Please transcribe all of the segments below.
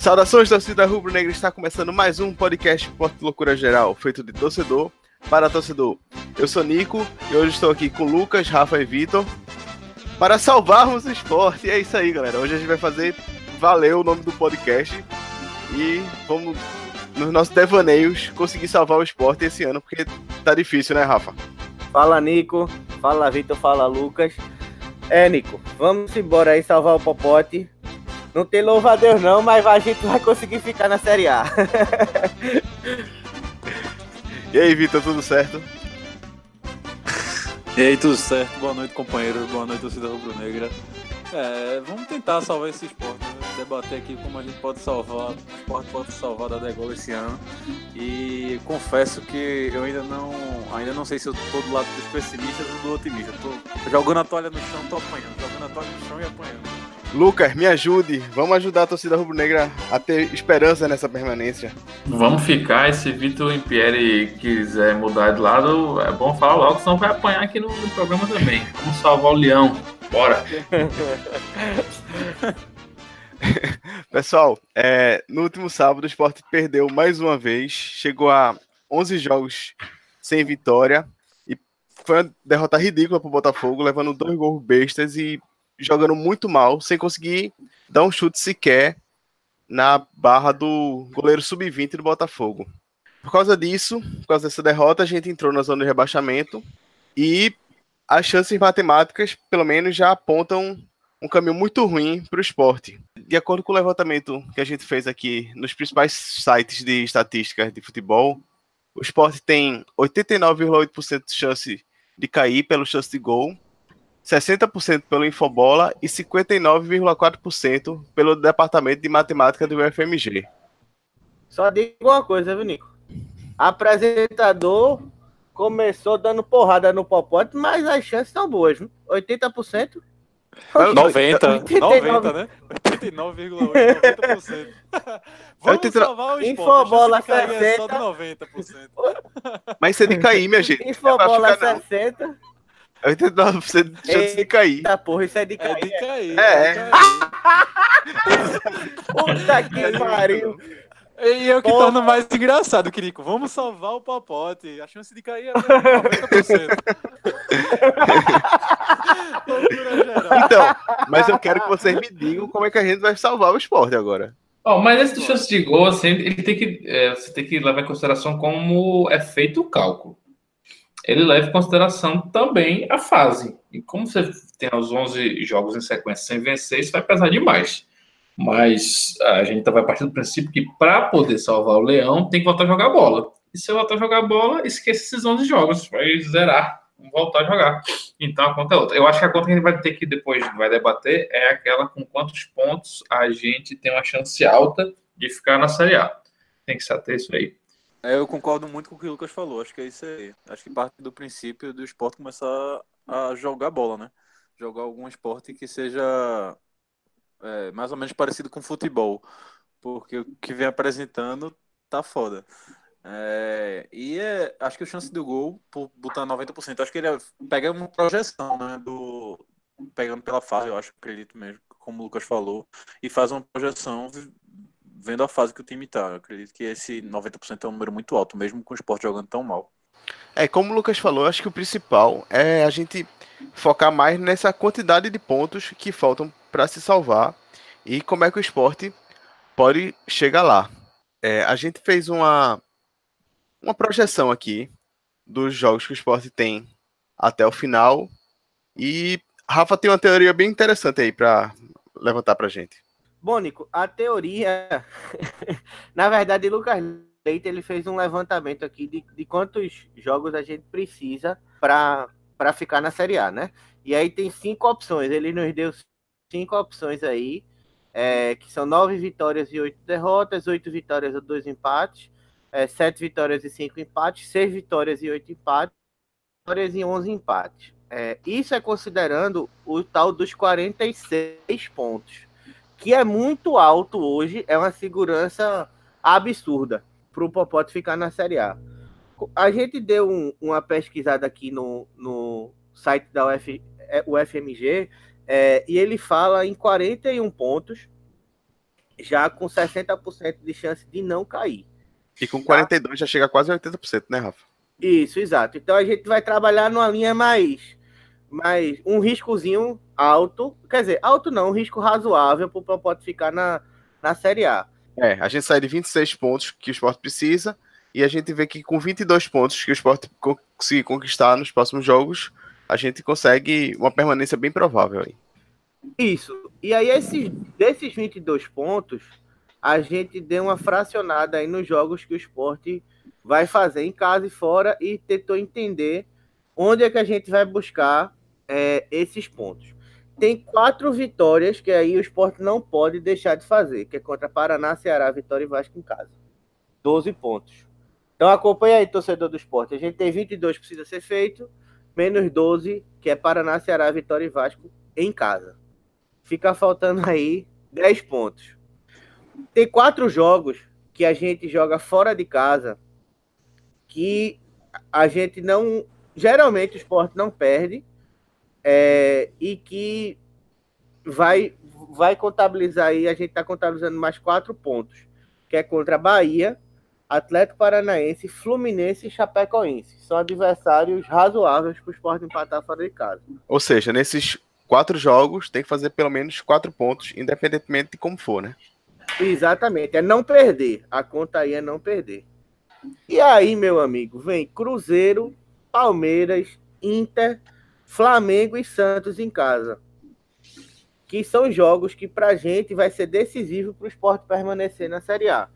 Saudações, torcida rubro-negra. Está começando mais um podcast Porto Loucura Geral, feito de torcedor para torcedor. Eu sou Nico e hoje estou aqui com Lucas, Rafa e Vitor para salvarmos o esporte. E é isso aí, galera. Hoje a gente vai fazer valer o nome do podcast e vamos, nos nossos devaneios, conseguir salvar o esporte esse ano, porque tá difícil, né, Rafa? Fala, Nico. Fala, Vitor. Fala, Lucas. É, Nico, vamos embora aí salvar o Popote. Não tem louva a Deus não, mas a gente vai conseguir ficar na Série A. e aí, Vitor, tudo certo? E aí, tudo certo? Boa noite, companheiro. Boa noite, torcida rubro-negra. É, vamos tentar salvar esse esporte, né? debater aqui como a gente pode salvar, o esporte pode salvar da Degol esse ano. E confesso que eu ainda não, ainda não sei se eu tô do lado dos pessimistas ou do otimista. Tô jogando a toalha no chão, tô apanhando, jogando a toalha no chão e apanhando. Lucas, me ajude. Vamos ajudar a torcida rubro-negra a ter esperança nessa permanência. Vamos ficar. E se Vitor Impieri quiser mudar de lado, é bom falar logo, senão vai apanhar aqui no, no programa também. Vamos salvar o leão. Bora! Pessoal, é, no último sábado o Sport perdeu mais uma vez, chegou a 11 jogos sem vitória e foi uma derrota ridícula para o Botafogo, levando dois gols bestas e jogando muito mal, sem conseguir dar um chute sequer na barra do goleiro sub-20 do Botafogo. Por causa disso, por causa dessa derrota, a gente entrou na zona de rebaixamento e as chances matemáticas, pelo menos, já apontam um caminho muito ruim para o esporte. De acordo com o levantamento que a gente fez aqui nos principais sites de estatísticas de futebol, o esporte tem 89,8% de chance de cair pelo chance de gol 60% pelo Infobola e 59,4% pelo Departamento de Matemática do UFMG. Só digo uma coisa, viu, Nico? Apresentador começou dando porrada no Popote, mas as chances estão boas, viu? 80%. 90, 90, né? 89,8%. Vamos salvar o esporte. Infobola 60. Só de 90%. Mas você de cair, minha gente. Infobola 60. 89% de chance de cair. Eita porra, isso é de cair. É de cair. É. é. Puta que pariu. E é o que Porra. torna mais engraçado, Kirico. Vamos salvar o papote. A chance de cair é 90%. então, mas eu quero que vocês me digam como é que a gente vai salvar o esporte agora. Oh, mas esse chance de gol, assim, ele tem que, é, você tem que levar em consideração como é feito o cálculo ele leva em consideração também a fase. E como você tem os 11 jogos em sequência sem vencer, isso vai pesar demais. Mas a gente vai partir do princípio que para poder salvar o Leão, tem que voltar a jogar bola. E se eu voltar a jogar bola, esqueça esses 11 jogos, vai zerar, voltar a jogar. Então a conta é outra. Eu acho que a conta que a gente vai ter que depois vai debater é aquela com quantos pontos a gente tem uma chance alta de ficar na Série A. Tem que se ater isso aí. É, eu concordo muito com o que o Lucas falou. Acho que é isso aí. Acho que parte do princípio do esporte começar a jogar bola, né? Jogar algum esporte que seja é, mais ou menos parecido com futebol. Porque o que vem apresentando tá foda. É, e é, acho que a chance do gol, por botar 90%, acho que ele é, pega uma projeção, né? Do, pegando pela fase, eu acho, acredito mesmo, como o Lucas falou, e faz uma projeção vendo a fase que o time tá. Eu acredito que esse 90% é um número muito alto, mesmo com o esporte jogando tão mal. É, como o Lucas falou, acho que o principal é a gente focar mais nessa quantidade de pontos que faltam para se salvar e como é que o esporte pode chegar lá. É, a gente fez uma, uma projeção aqui dos jogos que o esporte tem até o final e Rafa tem uma teoria bem interessante aí para levantar para gente. Bônico, a teoria. Na verdade, Lucas Leite ele fez um levantamento aqui de, de quantos jogos a gente precisa para ficar na Série A, né? E aí tem cinco opções. Ele nos deu cinco opções aí, é, que são nove vitórias e oito derrotas, oito vitórias e dois empates, é, sete vitórias e cinco empates, seis vitórias e oito empates, vitórias e onze empates. É, isso é considerando o tal dos 46 pontos que é muito alto hoje, é uma segurança absurda para o Popote ficar na Série A. A gente deu um, uma pesquisada aqui no, no site da Uf, UFMG é, e ele fala em 41 pontos já com 60% de chance de não cair. E com 42 tá? já chega a quase 80%, né, Rafa? Isso, exato. Então a gente vai trabalhar numa linha mais, mais um riscozinho alto, quer dizer, alto não, um risco razoável para o Popote ficar na, na Série A. É, a gente sai de 26 pontos que o Sport precisa e a gente vê que com 22 pontos que o Sport conseguir conquistar nos próximos jogos, a gente consegue uma permanência bem provável aí. Isso. E aí, esses, desses 22 pontos, a gente deu uma fracionada aí nos jogos que o esporte vai fazer em casa e fora e tentou entender onde é que a gente vai buscar é, esses pontos. Tem quatro vitórias que aí o esporte não pode deixar de fazer, que é contra Paraná, Ceará, Vitória e Vasco em casa. 12 pontos. Então acompanha aí, torcedor do esporte. A gente tem 22 que precisa ser feito, menos 12, que é Paraná, Ceará, Vitória e Vasco em casa. Fica faltando aí 10 pontos. Tem quatro jogos que a gente joga fora de casa que a gente não. Geralmente o esporte não perde é, e que vai, vai contabilizar aí. A gente está contabilizando mais quatro pontos, que é contra a Bahia, Atlético Paranaense, Fluminense e Chapecoense. São adversários razoáveis para o esporte empatar fora de casa. Ou seja, nesses quatro jogos tem que fazer pelo menos quatro pontos, independentemente de como for, né? Exatamente, é não perder. A conta aí é não perder. E aí, meu amigo, vem Cruzeiro, Palmeiras, Inter, Flamengo e Santos em casa. Que são jogos que pra gente vai ser decisivo para o esporte permanecer na Série A.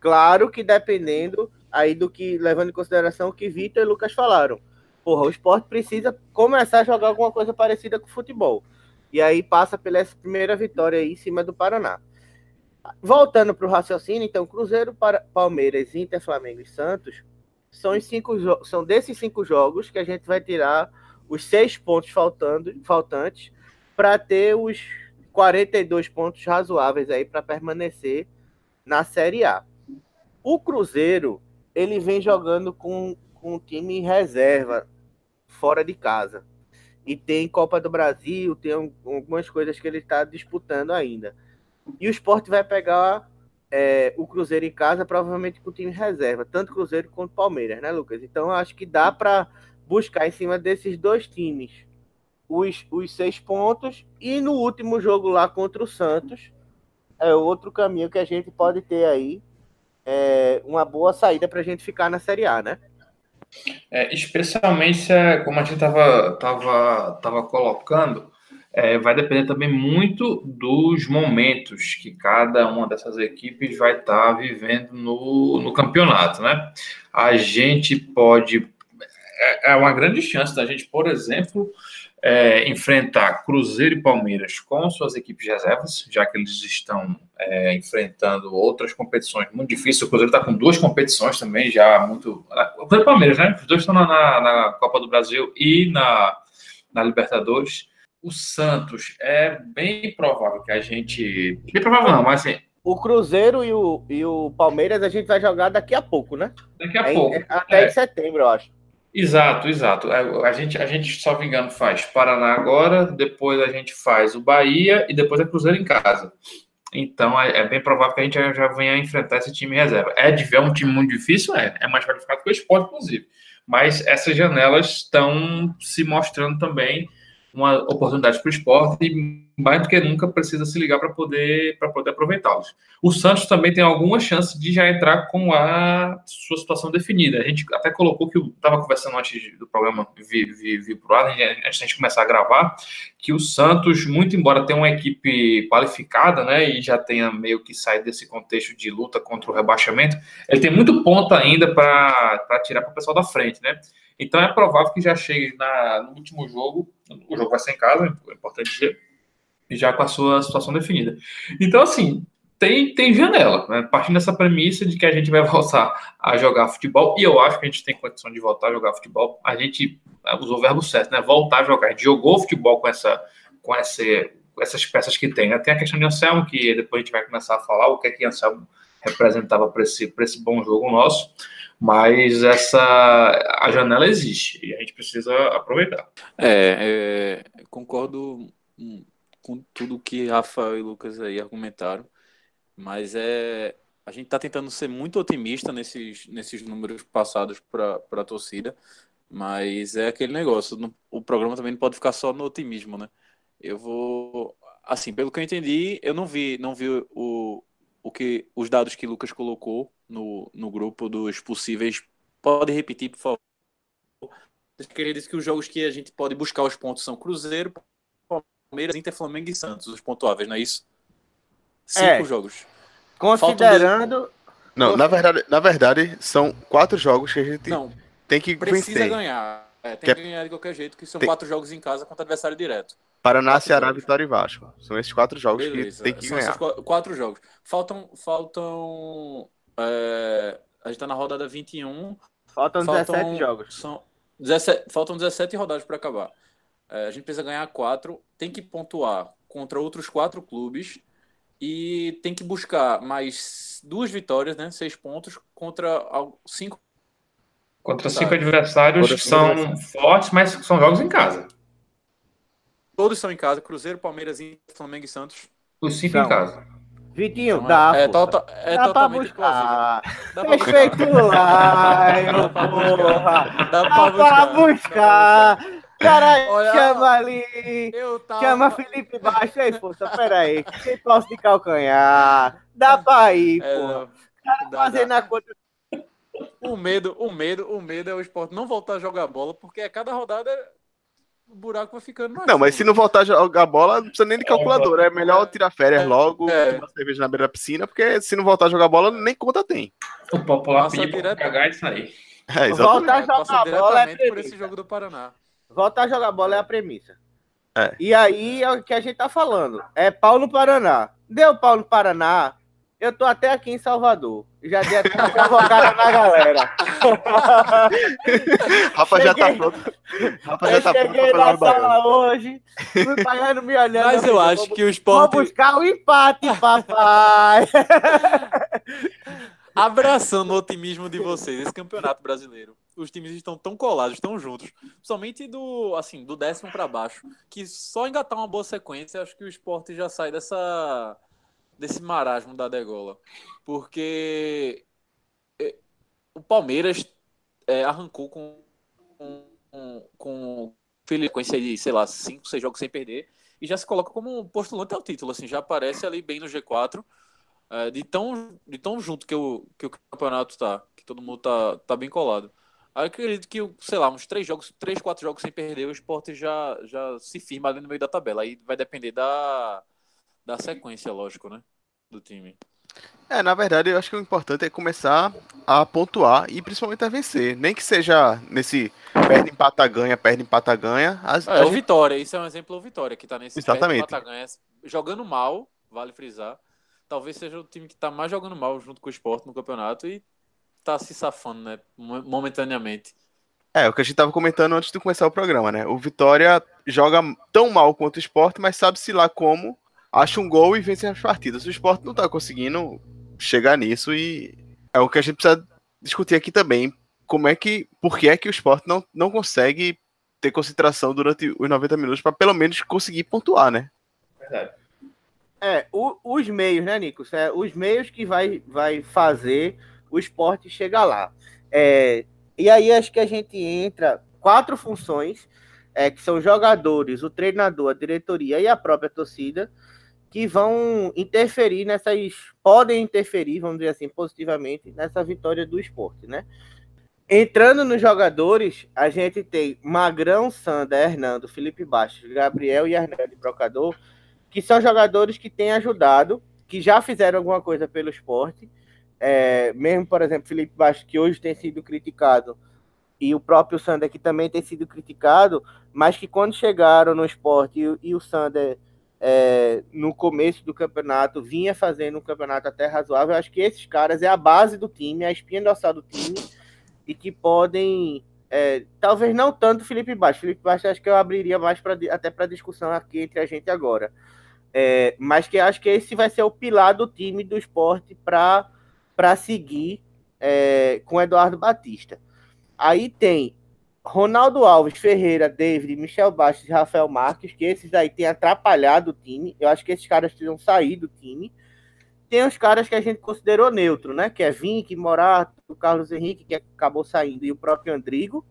Claro que dependendo aí do que, levando em consideração o que Vitor e Lucas falaram. Porra, o esporte precisa começar a jogar alguma coisa parecida com o futebol. E aí passa pela primeira vitória aí em cima do Paraná. Voltando para o raciocínio, então, Cruzeiro, Palmeiras, Inter, Flamengo e Santos são, os cinco são desses cinco jogos que a gente vai tirar os seis pontos faltando, faltantes para ter os 42 pontos razoáveis aí para permanecer na Série A. O Cruzeiro, ele vem jogando com, com um time em reserva, fora de casa. E tem Copa do Brasil, tem algumas coisas que ele está disputando ainda. E o esporte vai pegar é, o Cruzeiro em casa, provavelmente com o time reserva, tanto Cruzeiro quanto Palmeiras, né, Lucas? Então acho que dá para buscar em cima desses dois times os, os seis pontos. E no último jogo lá contra o Santos, é outro caminho que a gente pode ter aí é, uma boa saída para a gente ficar na Série A, né? É, especialmente se, é, como a gente estava tava, tava colocando, é, vai depender também muito dos momentos que cada uma dessas equipes vai estar tá vivendo no, no campeonato, né? A gente pode. É, é uma grande chance da gente, por exemplo, é, enfrentar Cruzeiro e Palmeiras com suas equipes reservas, já que eles estão é, enfrentando outras competições muito difíceis. O Cruzeiro está com duas competições também, já muito. O Cruzeiro e Palmeiras, né? Os dois estão na, na, Copa do Brasil e na, na Libertadores. O Santos é bem provável que a gente. Bem provável não, mas assim. O Cruzeiro e o, e o Palmeiras a gente vai jogar daqui a pouco, né? Daqui a é, pouco. até é. em setembro, eu acho. Exato, exato. A, a, gente, a gente, só me engano, faz Paraná agora, depois a gente faz o Bahia e depois é Cruzeiro em casa. Então é, é bem provável que a gente já, já venha enfrentar esse time reserva. É, ver um time muito difícil? É. É mais qualificado que o esporte, inclusive. Mas essas janelas estão se mostrando também uma oportunidade para o esporte e mais do que nunca precisa se ligar para poder, poder aproveitá-los. O Santos também tem alguma chance de já entrar com a sua situação definida. A gente até colocou que estava conversando antes do programa vir, vir, vir para o ar, antes da gente começar a gravar, que o Santos, muito embora tenha uma equipe qualificada, né, e já tenha meio que saído desse contexto de luta contra o rebaixamento, ele tem muito ponto ainda para tirar para o pessoal da frente, né? Então é provável que já chegue na, no último jogo, o jogo vai ser em casa, é importante dizer, já com a sua situação definida. Então, assim, tem, tem janela, né? partindo dessa premissa de que a gente vai voltar a jogar futebol, e eu acho que a gente tem condição de voltar a jogar futebol, a gente usou o verbo certo, né? Voltar a jogar. A gente jogou futebol com, essa, com essa, essas peças que tem. Né? Tem a questão de Anselmo, que depois a gente vai começar a falar o que é que Anselmo representava para esse, esse bom jogo nosso mas essa a janela existe e a gente precisa aproveitar. É, é concordo com tudo que Rafael e Lucas aí argumentaram. Mas é. A gente está tentando ser muito otimista nesses, nesses números passados para a torcida. Mas é aquele negócio. O programa também não pode ficar só no otimismo, né? Eu vou. Assim, pelo que eu entendi, eu não vi, não vi o, o que os dados que Lucas colocou no, no grupo dos possíveis. Pode repetir, por favor. Queria dizer que os jogos que a gente pode buscar os pontos são Cruzeiro, Palmeiras, Inter, Flamengo e Santos, os pontuáveis, não é isso? Cinco É. jogos. Considerando. Não, na verdade, na verdade, são quatro jogos que a gente Não, tem que precisa vencer. ganhar. É, tem Que é- que ganhar de qualquer jeito, que são Tem- quatro jogos em casa contra adversário direto. Paraná, quatro Ceará, jogos. Vitória e Vasco. São esses quatro jogos Beleza. que tem que São ganhar. quatro jogos. Faltam. faltam é, a gente tá na rodada 21. Faltam Faltam- 17 jogos. São 17, faltam 17 rodadas para acabar. É, a gente precisa ganhar quatro, tem que pontuar contra outros quatro clubes e tem que buscar mais duas vitórias, né? Seis pontos contra cinco. Contra cinco adversários Contra que são adversários. fortes, mas são jogos em casa. Todos são em casa: Cruzeiro, Palmeiras, Inter, Flamengo e Santos. Os cinco em casa. Vitinho, Então, dá. é, força. tota- é dá pra totalmente plausível. buscar. Dá pra buscar. Respeito lá, Dá pra porra. buscar. Dá Dá pra pra buscar. Caralho, Olha- chama ali. Eu tava... Chama Felipe Baixo aí, força. Pera aí. Tem posse de calcanhar. Dá pra ir, É, porra. dá- dá. Fazendo a conta. O medo, o medo, o medo é o esporte não voltar a jogar bola, porque a cada rodada o buraco vai ficando mais Não, mas se não voltar a jogar bola, não precisa nem de calculadora. É melhor tirar férias É. logo, É. tomar cerveja na beira da piscina, porque se não voltar a jogar bola, nem conta tem. O popular pra direto. cagar e sair. É, exatamente. Volta a É, jogar bola é por esse jogo do Paraná. Voltar a jogar bola é a premissa. É. E aí é o que a gente tá falando. É pau no Paraná. Deu pau no Paraná. Eu tô até aqui em Salvador. Já dei até uma provocada na galera. Rafa já tá Cheguei. pronto. Rafa já Eu tá pronto cheguei pra na pegar sala hoje, fui pagando me olhando. Mas eu falei, acho vou- que o Vou esporte, buscar o empate, papai. abraçando o otimismo de vocês, esse campeonato brasileiro, os times estão tão colados, tão juntos, somente do assim do décimo para baixo, que só engatar uma boa sequência, acho que o esporte já sai dessa desse marasmo da degola, porque eh, o Palmeiras eh, arrancou com com, com frequência de, sei lá, cinco, seis jogos sem perder e já se coloca como um postulante ao título, assim, já aparece ali bem no G4. É, de, tão, de tão junto que o, que o campeonato tá, que todo mundo tá, tá bem colado. Aí eu acredito que, sei lá, uns três jogos, três, quatro jogos sem perder, o esporte já, já se firma ali no meio da tabela. Aí vai depender da, da sequência, lógico, né? Do time. É, na verdade, eu acho que o importante é começar a pontuar e principalmente a vencer. Nem que seja nesse perde, empata, ganha, perde, empata, ganha. As- É, o Vitória, isso é um exemplo do Vitória, que tá nesse Exatamente. perde, empata, ganha, jogando mal, vale frisar. Talvez seja o time que tá mais jogando mal junto com o esporte no campeonato e tá se safando, né? mo- Momentaneamente. É, o que a gente tava comentando antes de começar o programa, né? O Vitória joga tão mal quanto o esporte, mas sabe-se lá como acha um gol e vence as partidas. O esporte não tá conseguindo chegar nisso e é o que a gente precisa discutir aqui também. Como é que. Por que é que o esporte não, não consegue ter concentração durante os 90 minutos para pelo menos conseguir pontuar, né? Verdade. É, o- os meios, né, Nico? É, os meios que vai, vai fazer o esporte chegar lá. É, e aí acho que a gente entra quatro funções, é, que são jogadores, o treinador, a diretoria e a própria torcida, que vão interferir nessas. podem interferir, vamos dizer assim, positivamente, nessa vitória do esporte, né? Entrando nos jogadores, a gente tem Magrão, Sanda, Hernando, Felipe Bastos, Gabriel e Hernando Brocador, que são jogadores que têm ajudado, que já fizeram alguma coisa pelo esporte. É, mesmo, por exemplo, Felipe Bastos, que hoje tem sido criticado, e o próprio Sander, que também tem sido criticado, mas que quando chegaram no esporte e, e o Sander, é, no começo do campeonato, vinha fazendo um campeonato até razoável, eu acho que esses caras é a base do time, a espinha dorsal do time, e que podem é, talvez não tanto Felipe Bastos. Felipe Bastos acho que eu abriria mais pra, até para discussão aqui entre a gente agora. É, mas que acho que esse vai ser o pilar do time do esporte para seguir é, com Eduardo Batista. Aí tem Ronaldo Alves, Ferreira, David, Michel Bastos e Rafael Marques, que esses aí têm atrapalhado o time. Eu acho que esses caras precisam sair do time. tem os caras que a gente considerou neutro, né? Que é Vink, Morato, o Carlos Henrique, que acabou saindo, e o próprio Andrigo.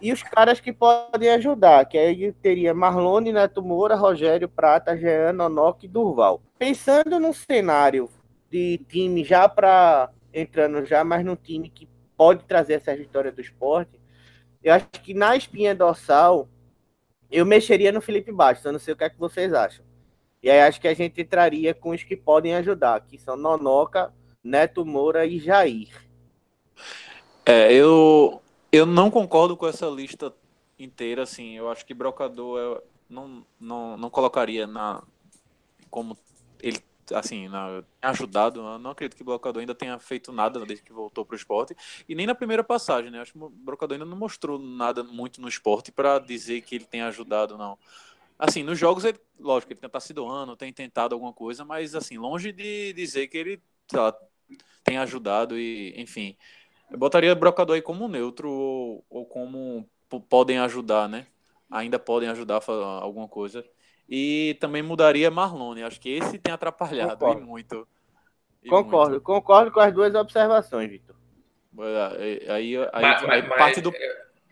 E os caras que podem ajudar, que aí teria Marlone, Neto Moura, Rogério, Prata, Jean, Nonoc e Durval. Pensando num cenário de time já para entrando já mais num time que pode trazer essa vitória do esporte, eu acho que na espinha dorsal eu mexeria no Felipe Bastos, eu não sei o que é que vocês acham. E aí acho que a gente entraria com os que podem ajudar, que são Nonoca, Neto Moura e Jair. É, eu, eu não concordo com essa lista inteira, assim. Eu acho que Brocador eu não, não, não colocaria na como ele assim, na, ajudado. Eu não acredito que o Brocador ainda tenha feito nada desde que voltou para o esporte. E nem na primeira passagem, né? Acho que o Brocador ainda não mostrou nada muito no esporte para dizer que ele tem ajudado, não. Assim, nos jogos, ele, lógico, ele está se doando, tem tentado alguma coisa, mas assim, longe de dizer que ele lá, tem ajudado e, enfim. Eu botaria Brocador aí como neutro ou, ou como podem ajudar, né? Ainda podem ajudar alguma coisa. E também mudaria Marlone. Acho que esse tem atrapalhado concordo. e muito. E concordo, muito. concordo com as duas observações, Vitor. Aí, aí, mas, aí mas, parte do.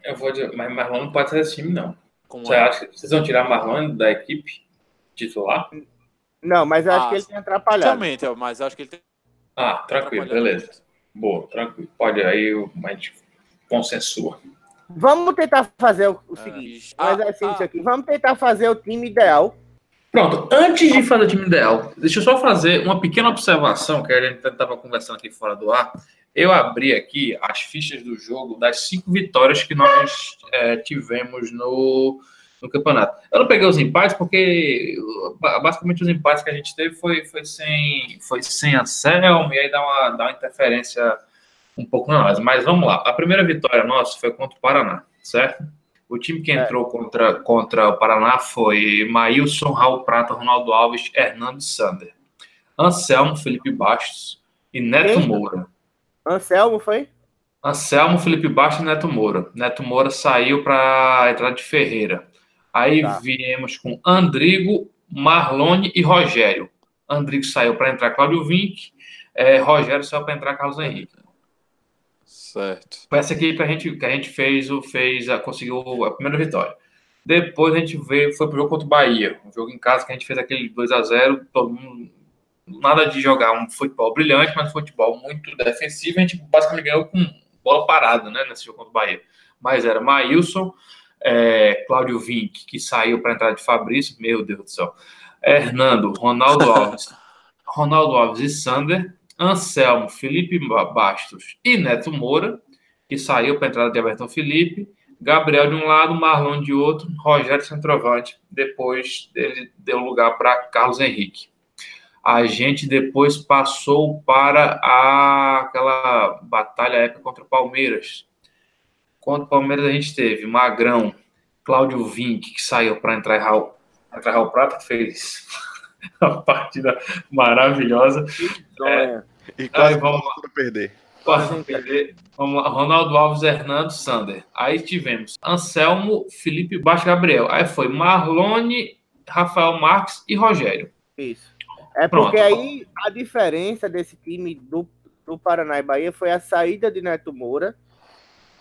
Eu vou dizer, mas Marlone não pode ser esse time, não. Como Você é? acha que vocês vão tirar Marlone da equipe titular? Não, mas eu acho ah, que ele tem atrapalhado. Realmente, mas acho que ele tem. Ah, tranquilo, beleza. Muito. Boa, tranquilo. Pode aí, a gente consensua. Vamos tentar fazer o, o seguinte. Ah, mas assim, ah, isso aqui. Vamos tentar fazer o time ideal. Pronto, antes de fazer o time ideal, deixa eu só fazer uma pequena observação que a gente estava conversando aqui fora do ar. Eu abri aqui as fichas do jogo das cinco vitórias que nós é, tivemos no, no campeonato. Eu não peguei os empates porque basicamente os empates que a gente teve foi, foi sem foi sem Anselmo e aí dá uma, dá uma interferência um pouco na nós. Mas vamos lá. A primeira vitória nossa foi contra o Paraná, certo? O time que é. entrou é. contra, contra o Paraná foi Maílson, Raul Prata, Ronaldo Alves, Hernando Sander, Anselmo, Felipe Bastos e Neto Eita. Moura. Anselmo foi? Anselmo, Felipe Bastos e Neto Moura. Neto Moura saiu para entrar de Ferreira. Aí tá. viemos com Andrigo, Marlone e Rogério. Andrigo saiu para entrar Cláudio Vinck, é, Rogério saiu para entrar Carlos Henrique. Certo. Foi essa equipe que a gente, que a gente fez, fez a, conseguiu a primeira vitória. Depois a gente veio, foi pro jogo contra o Bahia, um jogo em casa que a gente fez aquele 2 a 0 todo mundo, nada de jogar um futebol brilhante, mas futebol muito defensivo, a gente basicamente ganhou com bola parada, né, nesse jogo contra o Bahia. Mas era Maílson, é, Cláudio Vinck, que saiu para entrar de Fabrício, meu Deus do céu. Hernando, Ronaldo Alves, Ronaldo Alves e Sander, Anselmo, Felipe Bastos e Neto Moura, que saiu para a entrada de Everton Felipe, Gabriel de um lado, Marlon de outro, Rogério Centroavante. Depois ele deu lugar para Carlos Henrique. A gente depois passou para a, aquela batalha épica contra o Palmeiras. Contra o Palmeiras a gente teve Magrão, Cláudio Vinck, que saiu para entrar Raul, entrar Raul Prata, que fez uma partida maravilhosa. É, e quase aí, vamos perder. Quase perder. Vamos lá. Ronaldo Alves, Hernando, Sander. Aí tivemos Anselmo, Felipe Baixo, Gabriel. Aí foi Marlone, Rafael Marques e Rogério. Isso. É Pronto. porque aí a diferença desse time do, do Paraná e Bahia foi a saída de Neto Moura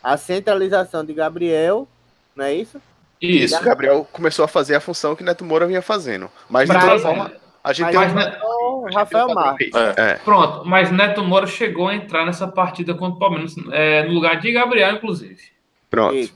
a centralização de Gabriel, não é isso? Isso. O Gabriel começou a fazer a função que Neto Moura vinha fazendo. Mas de toda forma, a gente mas, tem mas, um... Rafael Marques. É. é. Pronto, mas Neto Moura chegou a entrar nessa partida contra o Palmeiras, é, no lugar de Gabriel, inclusive. Pronto. E...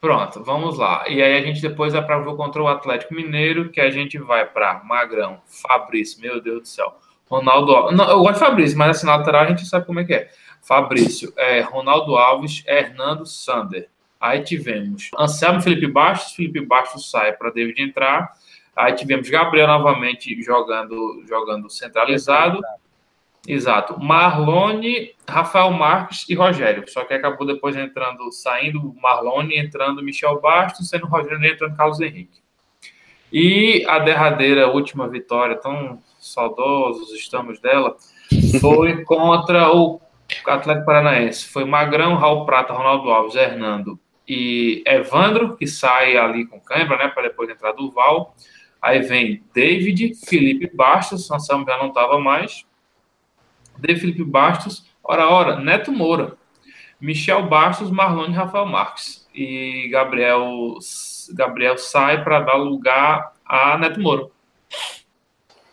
Pronto, vamos lá. E aí a gente depois vai para o contra o Atlético Mineiro, que a gente vai para Magrão, Fabrício, meu Deus do céu. Ronaldo Não, eu gosto de Fabrício, mas assim, na lateral a gente sabe como é que é. Fabrício, é, Ronaldo Alves, Hernando Sander. Aí tivemos Anselmo Felipe Bastos, Felipe Bastos sai para David entrar. Aí tivemos Gabriel novamente jogando, jogando centralizado. Exato. Marlone, Rafael Marques e Rogério. Só que acabou depois entrando, saindo Marlone, entrando Michel Bastos, sendo Rogério entrando Carlos Henrique. E a derradeira última vitória, tão saudosos estamos dela, foi contra o Atlético Paranaense. Foi Magrão, Raul Prata, Ronaldo Alves, Hernando e Evandro, que sai ali com câimbra, né, para depois entrar Duval. Aí vem David, Felipe Bastos, Anselmo já não estava mais, De Felipe Bastos, ora, ora, Neto Moura, Michel Bastos, Marlone Rafael Marques e Gabriel, Gabriel sai para dar lugar a Neto Moura,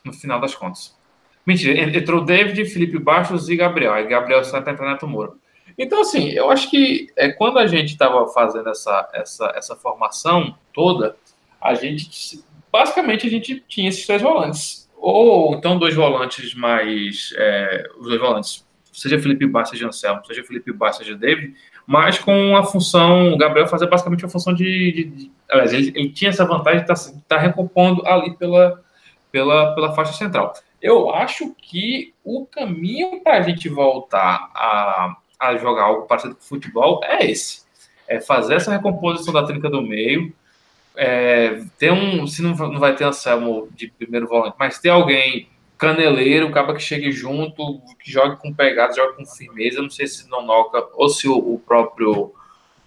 no final das contas. Mentira, entrou David, Felipe Bastos e Gabriel, aí Gabriel sai para entrar Neto Moura. Então, assim, eu acho que é, quando a gente estava fazendo essa, essa, essa formação toda, a gente, basicamente, a gente tinha esses três volantes. Ou então dois volantes mais, é, os dois volantes, seja Felipe Bastos seja Anselmo, seja Felipe Bastos seja David, mas com a função, o Gabriel fazia basicamente a função de, de, de aliás, ele, ele, tinha essa vantagem de estar tá, tá recompondo ali pela, pela, pela faixa central. Eu acho que o caminho para a gente voltar a a jogar algo parecido com futebol é esse. É fazer essa recomposição da trinca do meio, é, ter um, se não, não vai ter Anselmo de primeiro volante, mas ter alguém caneleiro, cara que chegue junto, que jogue com pegada, jogue com firmeza, não sei se não noca ou se o, o próprio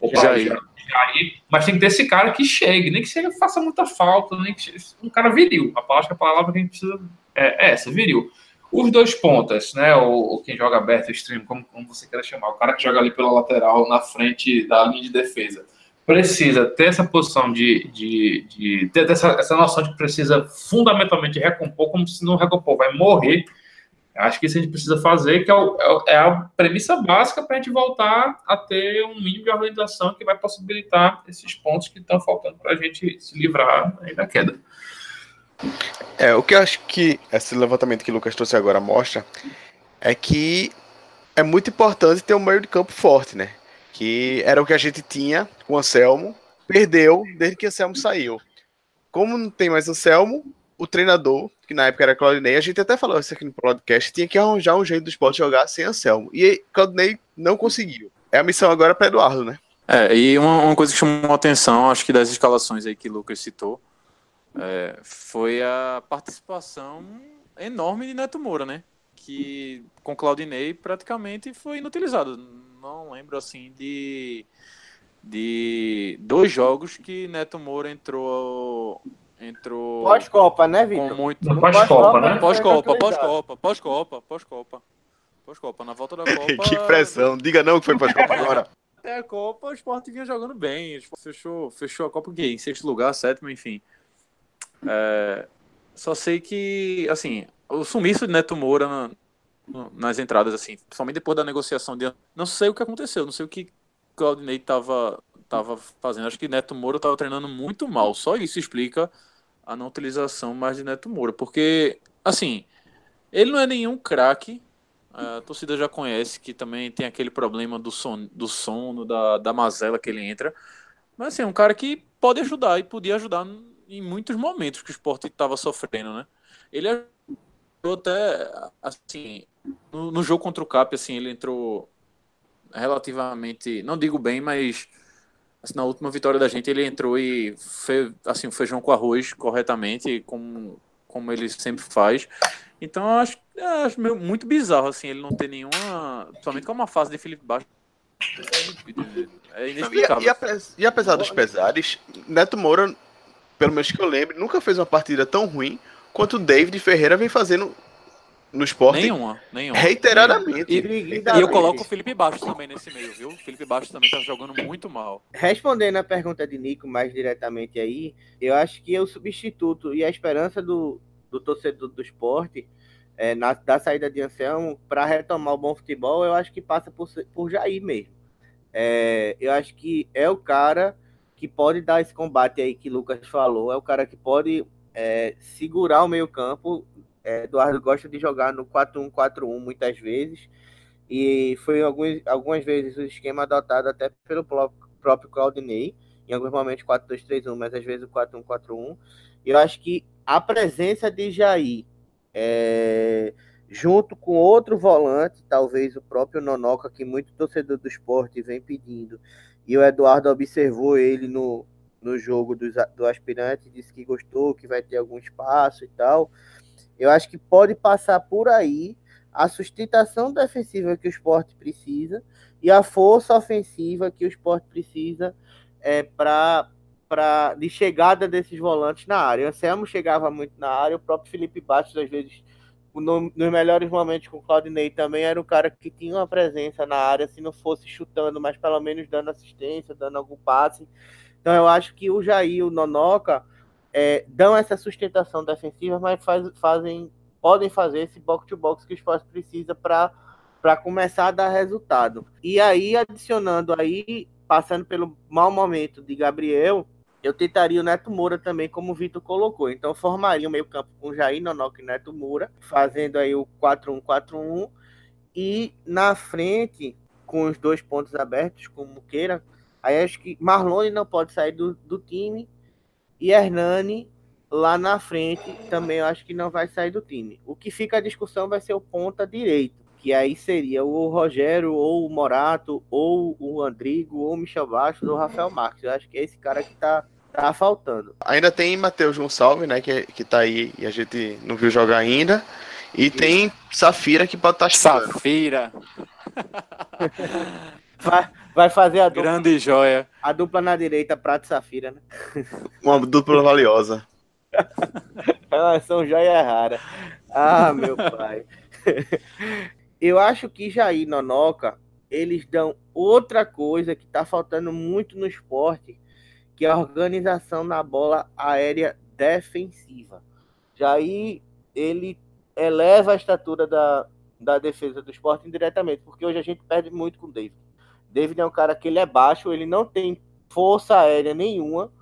o Jair. Jair, mas tem que ter esse cara que chegue, nem que seja faça muita falta, nem que chegue, um cara viril. A palavra, a palavra que a gente precisa é, é essa, viril. Os dois pontas, né? Ou, quem joga aberto extremo, como, como você queira chamar, o cara que joga ali pela lateral, na frente da linha de defesa, precisa ter essa posição de, de, de ter essa, essa noção de que precisa fundamentalmente recompor, como se não recompor, vai morrer. Acho que isso a gente precisa fazer, que é, o, é, é a premissa básica para a gente voltar a ter um mínimo de organização que vai possibilitar esses pontos que estão faltando para a gente se livrar da queda. É, o que eu acho que esse levantamento que o Lucas trouxe agora mostra é que é muito importante ter um meio de campo forte, né? Que era o que a gente tinha com o Anselmo, perdeu desde que o Anselmo saiu. Como não tem mais Anselmo, o treinador, que na época era Claudinei, a gente até falou isso aqui no podcast, tinha que arranjar um jeito do esporte jogar sem Anselmo. E Claudinei não conseguiu. É a missão agora para Eduardo, né? É, e uma, uma, coisa que chamou a atenção, acho que das escalações aí que o Lucas citou, é, foi a participação enorme de Neto Moura, né? Que com Claudinei praticamente foi inutilizado. Não lembro assim de, de dois jogos que Neto Moura entrou entrou pós-copa, né, Vitor? Muito... Pós-copa, né? Pós-copa, pós-copa, pós-copa, pós-copa. Pós-copa, na volta da Copa. que pressão, diga não que foi pós-copa agora. É, a Copa, o Sport vinha jogando bem. Fechou, fechou a Copa em sexto lugar, sétimo, enfim. É, só sei que, assim, o sumiço de Neto Moura na, nas entradas, assim, principalmente depois da negociação de. Não sei o que aconteceu, não sei o que Claudinei tava, tava fazendo. Acho que Neto Moura tava treinando muito mal. Só isso explica a não utilização mais de Neto Moura. Porque, assim, ele não é nenhum craque. A torcida já conhece que também tem aquele problema do, son, do sono, da, da mazela que ele entra. Mas, assim, é um cara que pode ajudar e podia ajudar em muitos momentos que o esporte estava sofrendo, né? Ele ajudou até, assim, no, no, jogo contra o Cap, assim, ele entrou relativamente, não digo bem, mas assim, na última vitória da gente ele entrou e fez, assim, o feijão com arroz corretamente, como, como ele sempre faz. Então eu acho, eu acho muito bizarro, assim, ele não ter nenhuma, somente com uma fase de Felipe Baixo é inexplicável. E, e, e, apesar dos pesares, Neto Moura pelo menos que eu lembre, nunca fez uma partida tão ruim quanto o David Ferreira vem fazendo no esporte. Nenhuma, nenhuma. Reiteradamente. E, e, e eu coloco o Felipe Bastos também nesse meio, viu? O Felipe Bastos também tá jogando muito mal. Respondendo a pergunta de Nico mais diretamente aí, eu acho que é o substituto e a esperança do, do torcedor do esporte é, na, da saída de Anselmo para retomar o bom futebol, eu acho que passa por, por Jair mesmo. É, eu acho que é o cara que pode dar esse combate aí que Lucas falou, é o cara que pode é, segurar o meio-campo. É, Eduardo gosta de jogar no 4-1-4-1 muitas vezes, e foi alguns, algumas vezes o esquema adotado até pelo próprio Claudinei, em alguns momentos 4-2-3-1, mas às vezes o 4-1-4-1. E eu acho que a presença de Jair, é, junto com outro volante, talvez o próprio Nonoca, que muito torcedor do esporte vem pedindo, e o Eduardo observou ele no, no jogo do, do aspirante, disse que gostou, que vai ter algum espaço e tal. Eu acho que pode passar por aí a sustentação defensiva que o esporte precisa e a força ofensiva que o esporte precisa é, para para de chegada desses volantes na área. O Anselmo chegava muito na área, o próprio Felipe Bastos às vezes no, nos melhores momentos com o Claudinei também era o cara que tinha uma presença na área, se não fosse chutando, mas pelo menos dando assistência, dando algum passe. Então eu acho que o Jair e o Nonoca é, dão essa sustentação defensiva, mas faz, fazem, podem fazer esse box-to-box que o esporte precisa para começar a dar resultado. E aí, adicionando aí, passando pelo mau momento de Gabriel, eu tentaria o Neto Moura também, como o Vitor colocou. Então, formaria o meio campo com Jair Nonoca e Neto Moura, fazendo aí o 4-1-4-1. E na frente, com os dois pontos abertos, como queira, aí acho que Marlone não pode sair do, do time e Hernani lá na frente também acho que não vai sair do time. O que fica a discussão vai ser o ponta direito, que aí seria o Rogério, ou o Morato, ou o Andrigo, ou o Michel Bastos, ou o Rafael Marques. Eu acho que é esse cara que tá, tá faltando. Ainda tem Matheus Gonçalves, né, que, que tá aí e a gente não viu jogar ainda. E tem Safira que pode estar tá Safira! vai, vai fazer a dupla. Grande joia. A dupla na direita, Prato e Safira, né? Uma dupla valiosa. Elas são joia rara. Ah, meu pai. Eu acho que Jair Nonoca, eles dão outra coisa que está faltando muito no esporte, que é a organização na bola aérea defensiva. Jair, ele eleva a estatura da, da defesa do esporte indiretamente, porque hoje a gente perde muito com o David. David é um cara que ele é baixo, ele não tem força aérea nenhuma,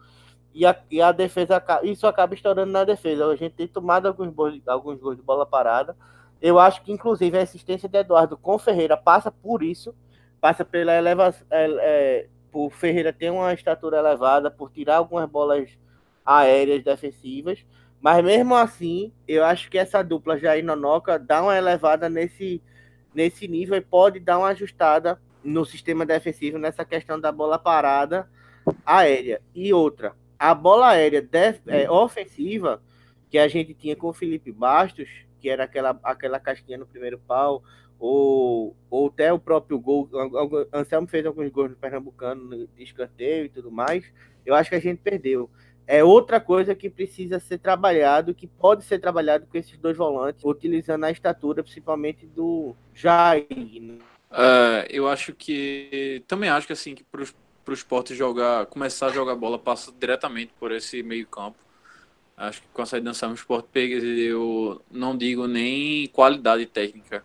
e a, e a defesa, isso acaba estourando na defesa. A gente tem tomado alguns, alguns gols de bola parada. Eu acho que, inclusive, a assistência de Eduardo com Ferreira passa por isso, passa pela elevação. É, é, por Ferreira ter uma estatura elevada, por tirar algumas bolas aéreas defensivas. Mas mesmo assim, eu acho que essa dupla Jair Nonoca dá uma elevada nesse, nesse nível e pode dar uma ajustada no sistema defensivo nessa questão da bola parada aérea. E outra, a bola aérea def, é, ofensiva que a gente tinha com o Felipe Bastos, que era aquela, aquela casquinha no primeiro pau, ou, ou até o próprio gol. Anselmo fez alguns gols no Pernambucano de escanteio e tudo mais. Eu acho que a gente perdeu. É outra coisa que precisa ser trabalhado, que pode ser trabalhado com esses dois volantes, utilizando a estatura, principalmente do Jair. Uh, eu acho que. Também acho que assim, que para o esporte jogar, começar a jogar bola passa diretamente por esse meio campo. Acho que com a saída do o esporte eu não digo nem qualidade técnica.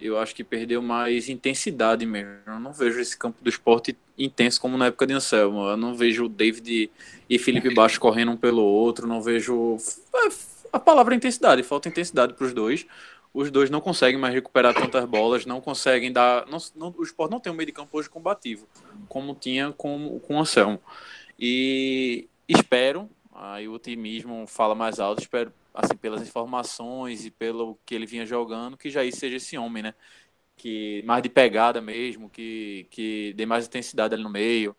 Eu acho que perdeu mais intensidade mesmo. Eu não vejo esse campo do esporte intenso como na época de Anselmo. Eu não vejo o David e Felipe Baixo correndo um pelo outro. Não vejo. É, a palavra intensidade, falta intensidade para os dois os dois não conseguem mais recuperar tantas bolas, não conseguem dar. Não, não, o esporte não tem um meio de campo hoje combativo, como tinha com, com o Anselmo. E espero, aí o otimismo fala mais alto, espero, assim, pelas informações e pelo que ele vinha jogando, que Jair seja esse homem, né? Que mais de pegada mesmo, que, que dê mais intensidade ali no meio,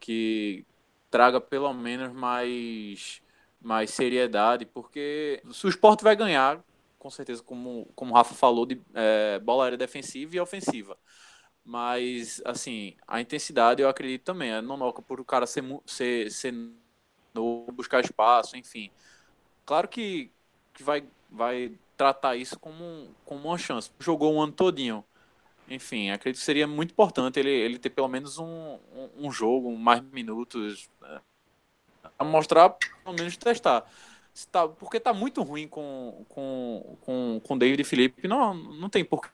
que traga pelo menos mais, mais seriedade, porque se o esporte vai ganhar, com certeza, como, como o Rafa falou, de é, bola aérea defensiva e ofensiva. Mas, assim, a intensidade eu acredito também. É nonoca por o cara ser, ser, ser novo, buscar espaço, enfim. Claro que, que vai, vai tratar isso como, como uma chance. Jogou um ano todinho. Enfim, acredito que seria muito importante ele, ele ter pelo menos um, um, um jogo, mais minutos, né? mostrar, pelo menos testar tá, porque tá muito ruim com, com, com, com David e Felipe, não, não tem por que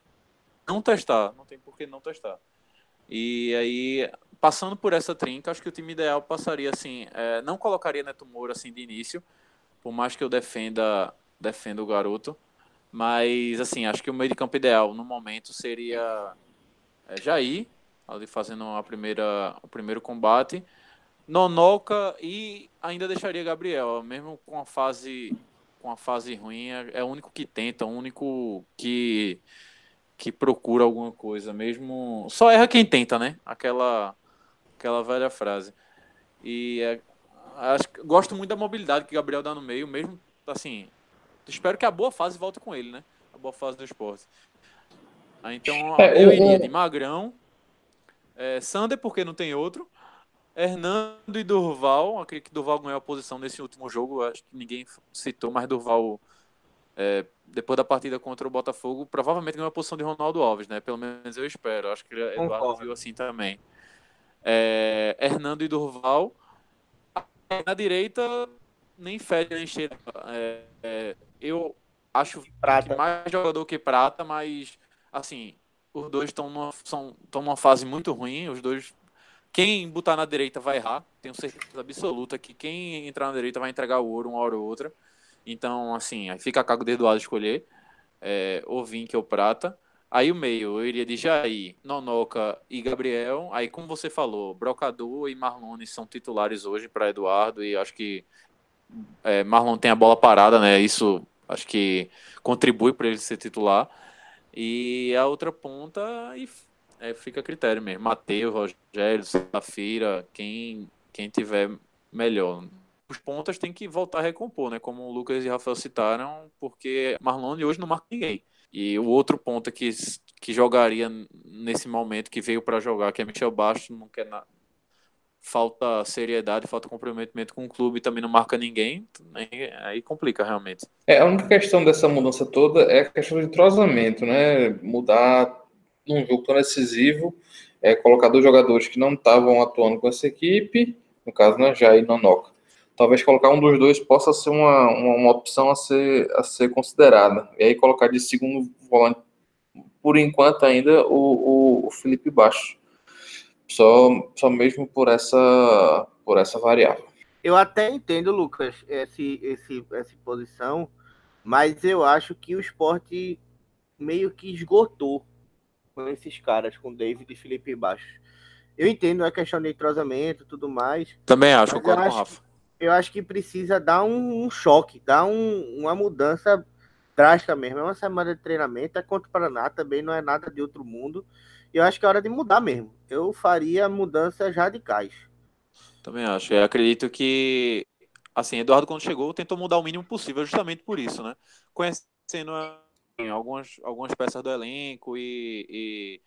não testar, não tem por que não testar. E aí, passando por essa trinca, acho que o time ideal passaria assim, é, não colocaria Neto Moura assim de início, por mais que eu defenda, defenda o garoto, mas assim, acho que o meio de campo ideal no momento seria é, Jair, ali fazendo a primeira, o primeiro combate, Nonoca e ainda deixaria Gabriel, mesmo com a fase com a fase ruim, é, é o único que tenta, o único que que procura alguma coisa, mesmo só erra quem tenta, né? Aquela aquela velha frase. E é, acho, gosto muito da mobilidade que Gabriel dá no meio, mesmo assim. Espero que a boa fase volte com ele, né? A boa fase do esporte. Ah, então é, eu iria de Magrão, é, Sander porque não tem outro. Hernando e Durval, acredito que Durval ganhou a posição nesse último jogo, acho que ninguém citou, mas Durval é, depois da partida contra o Botafogo, provavelmente ganhou a posição de Ronaldo Alves, né? Pelo menos eu espero. Acho que o Eduardo Concordo. viu assim também. É, Hernando e Durval. Na direita, nem fede nem cheira. É, é, eu acho Prata. que mais jogador que Prata, mas assim, os dois estão numa, são, numa fase muito ruim. Os dois. Quem botar na direita vai errar. Tenho certeza absoluta que quem entrar na direita vai entregar o ouro uma hora ou outra. Então, assim, aí fica a de Eduardo escolher. É, ou Vink ou Prata. Aí o meio, eu iria de Jair, Nonoca e Gabriel. Aí, como você falou, Brocador e Marlone são titulares hoje para Eduardo. E acho que é, Marlon tem a bola parada, né? Isso acho que contribui para ele ser titular. E a outra ponta e é, fica a critério mesmo. Matheus, Rogério, Safira, quem, quem tiver melhor. Os pontas tem que voltar a recompor, né? Como o Lucas e Rafael citaram, porque Marlone hoje não marca ninguém. E o outro ponta que, que jogaria nesse momento, que veio para jogar, que é Michel Bastos, não quer nada. Falta seriedade, falta comprometimento com o clube, também não marca ninguém, aí, complica realmente. É, a única questão dessa mudança toda é a questão de entrosamento, né? Mudar num jogo tão decisivo, é, colocar dois jogadores que não estavam atuando com essa equipe, no caso, né, Jair e Nonoca. Talvez colocar um dos dois possa ser uma, uma, uma opção a ser, a ser considerada. E aí colocar de segundo volante, por enquanto ainda, o, o, o Felipe Baixo. Só, só mesmo por essa, por essa variável. Eu até entendo, Lucas, esse, esse, essa posição, mas eu acho que o esporte meio que esgotou com esses caras, com David e Felipe Baixo. Eu entendo a questão de entrosamento e tudo mais. Também acho, concordo com o Rafa. Eu acho que precisa dar um, um choque, dar um- uma mudança drástica mesmo. É uma semana de treinamento, é contra o Paraná, também não é nada de outro mundo. E eu acho que é hora de mudar mesmo. Eu faria mudanças radicais. Também acho. Eu acredito que, assim, Eduardo, quando chegou, tentou mudar o mínimo possível, justamente por isso, né? Conhecendo assim, algumas, algumas peças do elenco e,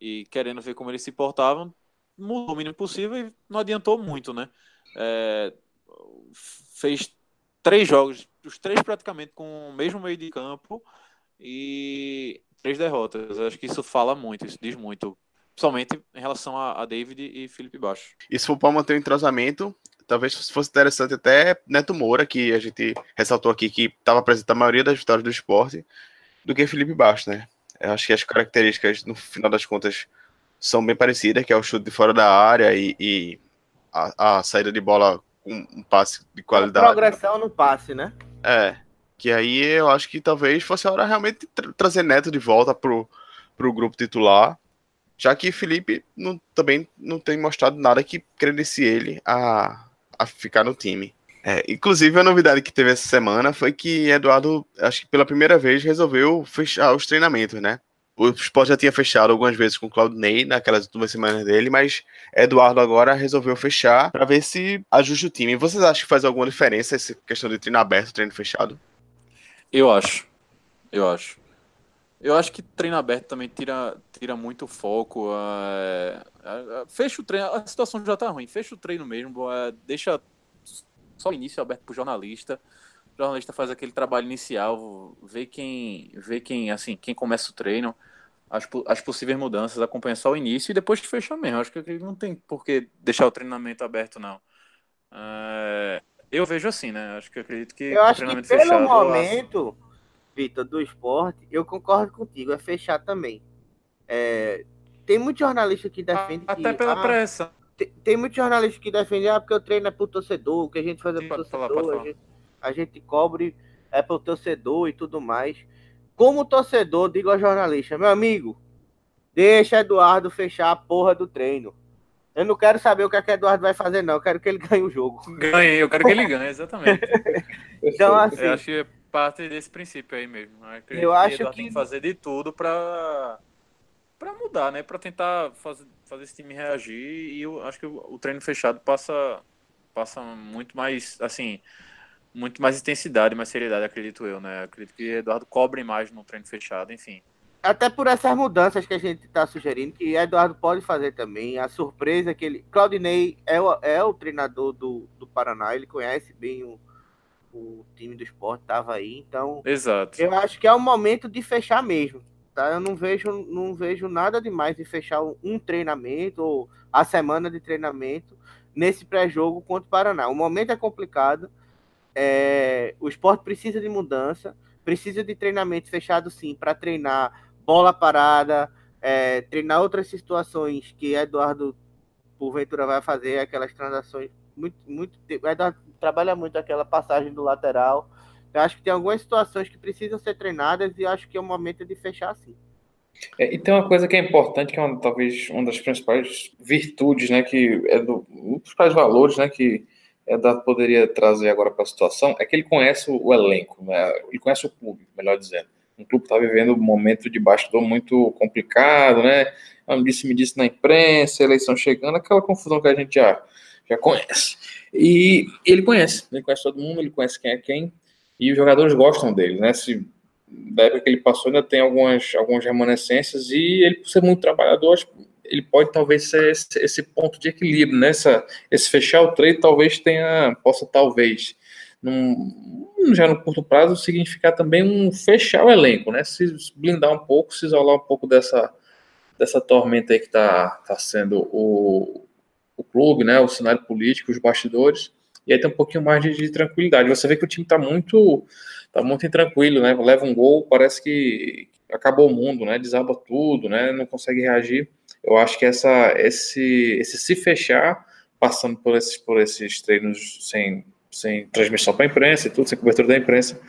e, e querendo ver como eles se portavam, mudou o mínimo possível e não adiantou muito, né? É, fez três jogos, os três praticamente com o mesmo meio de campo e três derrotas. Acho que isso fala muito, isso diz muito. Principalmente em relação a, a David e Felipe Baixo. E se for para manter o entrosamento, talvez fosse interessante até Neto Moura, que a gente ressaltou aqui que estava presente na maioria das vitórias do esporte, do que Felipe Baixo, né? Eu acho que as características, no final das contas, são bem parecidas, que é o chute de fora da área e, e a, a saída de bola com um passe de qualidade. Progressão no passe, né? É. Que aí eu acho que talvez fosse a hora realmente de tra- trazer Neto de volta pro, pro grupo titular. Já que Felipe não- também não tem mostrado nada que credencie ele a, a ficar no time. É, inclusive, a novidade que teve essa semana foi que Eduardo, acho que pela primeira vez, resolveu fechar os treinamentos, né? O Sport já tinha fechado algumas vezes com o Claudinei naquelas últimas semanas dele, mas Eduardo agora resolveu fechar para ver se ajusta o time. Vocês acham que faz alguma diferença essa questão de treino aberto, treino fechado? Eu acho. Eu acho. Eu acho que treino aberto também tira, tira muito foco. é, é, fecha o treino. A situação já tá ruim. Fecha o treino mesmo. é, deixa só o início aberto pro jornalista. Jornalista faz aquele trabalho inicial, vê quem, vê quem, assim, quem começa o treino, as, as possíveis mudanças, acompanha só o início e depois fecha mesmo. Acho que não tem por que deixar o treinamento aberto, não. É, eu vejo assim, né? Acho que eu acredito que Eu o acho que treinamento pelo fechado, momento, Vitor, do esporte, eu concordo contigo, é fechar também. É, tem muito jornalista que defende Até que, pela ah, pressa. tem, tem muito jornalista que defende ah, porque o treino é pro torcedor, o que a gente faz é pro pode torcedor, falar. A gente cobre é pro torcedor e tudo mais. Como torcedor, digo ao jornalista, meu amigo, deixa Eduardo fechar a porra do treino. Eu não quero saber o que, é que Eduardo vai fazer, não. Eu quero que ele ganhe o jogo. Ganhei, eu quero que ele ganhe, exatamente. Então, assim, Eu acho que é parte desse princípio aí mesmo. Eu, acredito Eu acho que- tem que fazer de tudo pra, pra mudar, né? Pra tentar fazer, fazer esse time reagir. E eu acho que o, o treino fechado passa, passa muito mais, assim, muito mais intensidade, mais seriedade, acredito eu, né? Acredito que Eduardo cobre mais no treino fechado, enfim. até por essas mudanças que a gente está sugerindo, que Eduardo pode fazer também. A surpresa que ele. Claudinei é o, é o treinador do, do Paraná, ele conhece bem o, o time do esporte estava aí. Então, Exato. eu acho que é o momento de fechar mesmo. Tá? Eu não vejo, não vejo nada demais de fechar um treinamento ou a semana de treinamento nesse pré-jogo contra o Paraná. O momento é complicado. É, o esporte precisa de mudança, precisa de treinamento fechado sim, para treinar bola parada, é, treinar outras situações que Eduardo porventura vai fazer, aquelas transações muito, muito. Eduardo trabalha muito aquela passagem do lateral. Eu acho que tem algumas situações que precisam ser treinadas e acho que é o momento de fechar assim. É, e tem uma coisa que é importante, que é uma, talvez uma das principais virtudes, né, que é do, um dos principais valores, né, que Eduardo poderia trazer agora para a situação, é que ele conhece o, elenco, né, ele conhece o clube, melhor dizendo. O clube está vivendo um momento de bastidor muito complicado, né, disse me disse na imprensa, eleição chegando, aquela confusão que a gente já, já conhece. E ele conhece, ele conhece todo mundo, ele conhece quem é quem, e os jogadores gostam dele, né? Se, da época que ele passou, ainda tem algumas, algumas remanescências, e ele, por ser muito trabalhador, ele pode talvez ser esse, esse ponto de equilíbrio, né? Esse fechar o trade talvez tenha, possa talvez, num, já no curto prazo, significar também um fechar o elenco, né? Se blindar um pouco, se isolar um pouco dessa, dessa tormenta aí que está tá sendo o, o clube, né? O cenário político, os bastidores e aí tem um pouquinho mais de, de tranquilidade. Você vê que o time está muito, tá muito intranquilo, né? Leva um gol, parece que acabou o mundo, né? Desaba tudo, né? Não consegue reagir. Eu acho que essa, esse, esse se fechar, passando por esses, por esses treinos sem, sem transmissão para a imprensa e tudo, sem cobertura da imprensa,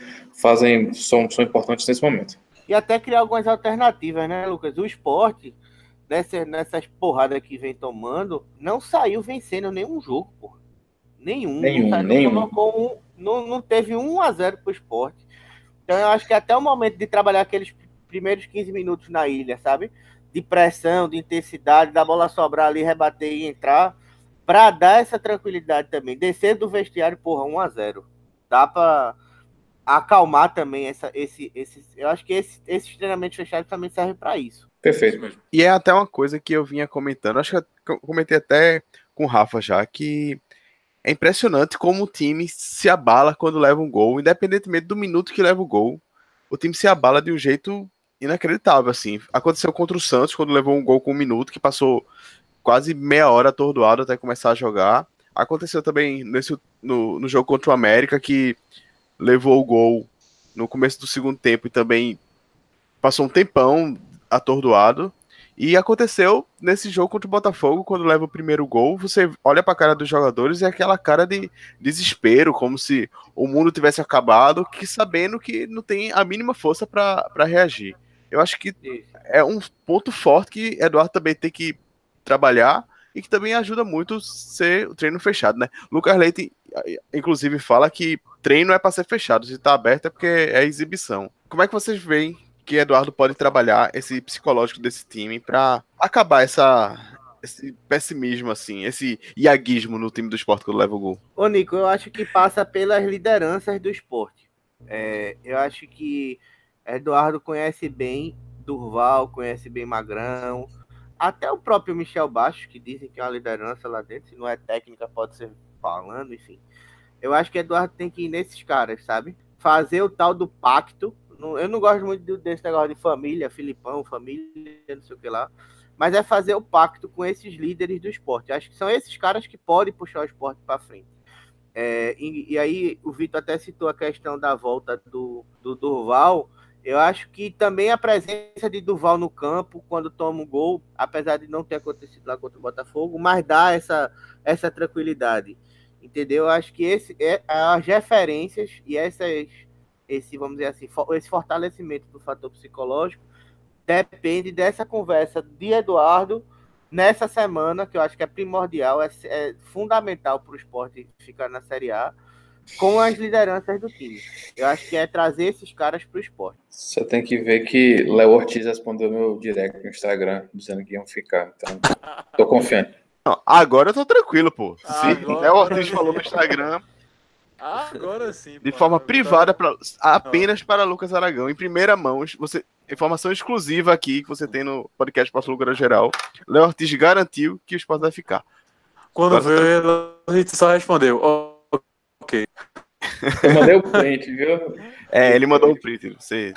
fazem, são, são importantes nesse momento. E até criar algumas alternativas, né, Lucas? O esporte, nessas, nessas porradas que vem tomando, não saiu vencendo nenhum jogo, porra. Nenhum. Nenhum, não, nenhum. Um, não, não teve 1 a 0 pro esporte. Então eu acho que até o momento de trabalhar aqueles primeiros 15 minutos na ilha, sabe? De pressão, de intensidade, da bola sobrar ali, rebater e entrar, para dar essa tranquilidade também. Descer do vestiário, porra, 1 a 0 Dá para acalmar também essa, esse, esse. Eu acho que esse, esses treinamentos fechados também servem para isso. Perfeito. E é até uma coisa que eu vinha comentando, acho que eu comentei até com o Rafa já, que é impressionante como o time se abala quando leva um gol, independentemente do minuto que leva o gol. O time se abala de um jeito inacreditável, assim. Aconteceu contra o Santos, quando levou um gol com um minuto, que passou quase meia hora atordoado até começar a jogar. Aconteceu também nesse, no, no jogo contra o América, que levou o gol no começo do segundo tempo e também passou um tempão atordoado. E aconteceu nesse jogo contra o Botafogo, quando leva o primeiro gol, você olha para a cara dos jogadores e é aquela cara de desespero, como se o mundo tivesse acabado, que sabendo que não tem a mínima força para reagir. Eu acho que é um ponto forte que Eduardo também tem que trabalhar e que também ajuda muito ser o treino fechado, né? Lucas Leite, inclusive, fala que treino é para ser fechado, se está aberto é porque é exibição. Como é que vocês veem que Eduardo pode trabalhar esse psicológico desse time para acabar essa esse pessimismo assim, esse iaguismo no time do esporte quando leva o gol. Ô Nico, eu acho que passa pelas lideranças do esporte. É, eu acho que Eduardo conhece bem Durval, conhece bem Magrão, até o próprio Michel Baixo, que dizem que é uma liderança lá dentro, se não é técnica, pode ser falando, enfim. Eu acho que Eduardo tem que ir nesses caras, sabe? Fazer o tal do pacto eu não gosto muito desse negócio de família, Filipão, família, não sei o que lá. Mas é fazer o pacto com esses líderes do esporte. Acho que são esses caras que podem puxar o esporte para frente. É, e, e, aí o Vitor até citou a questão da volta do, do Durval. Eu acho que também a presença de Durval no campo, quando toma o um gol, apesar de não ter acontecido lá contra o Botafogo, mas dá essa, essa tranquilidade. Entendeu? Eu acho que esse, é, as referências e essas esse, vamos dizer assim, esse fortalecimento do fator psicológico depende dessa conversa de Eduardo nessa semana, que eu acho que é primordial, é, é fundamental para o esporte ficar na Série A, com as lideranças do time. Eu acho que é trazer esses caras para o esporte. Você tem que ver que Léo Ortiz respondeu meu direct no Instagram, dizendo que iam ficar. Então, tô confiante. Não, agora eu tô tranquilo, pô. Se Léo Ortiz falou no Instagram, agora sim. De forma privada, pra, apenas Não. para Lucas Aragão. Em primeira mão, você, informação exclusiva aqui que você tem no podcast Passo Lugar Geral. Léo Ortiz garantiu que o esporte vai ficar. Quando agora veio, tá... a gente só respondeu. Ok. Eu mandei o print, viu? É, ele mandou um print. Você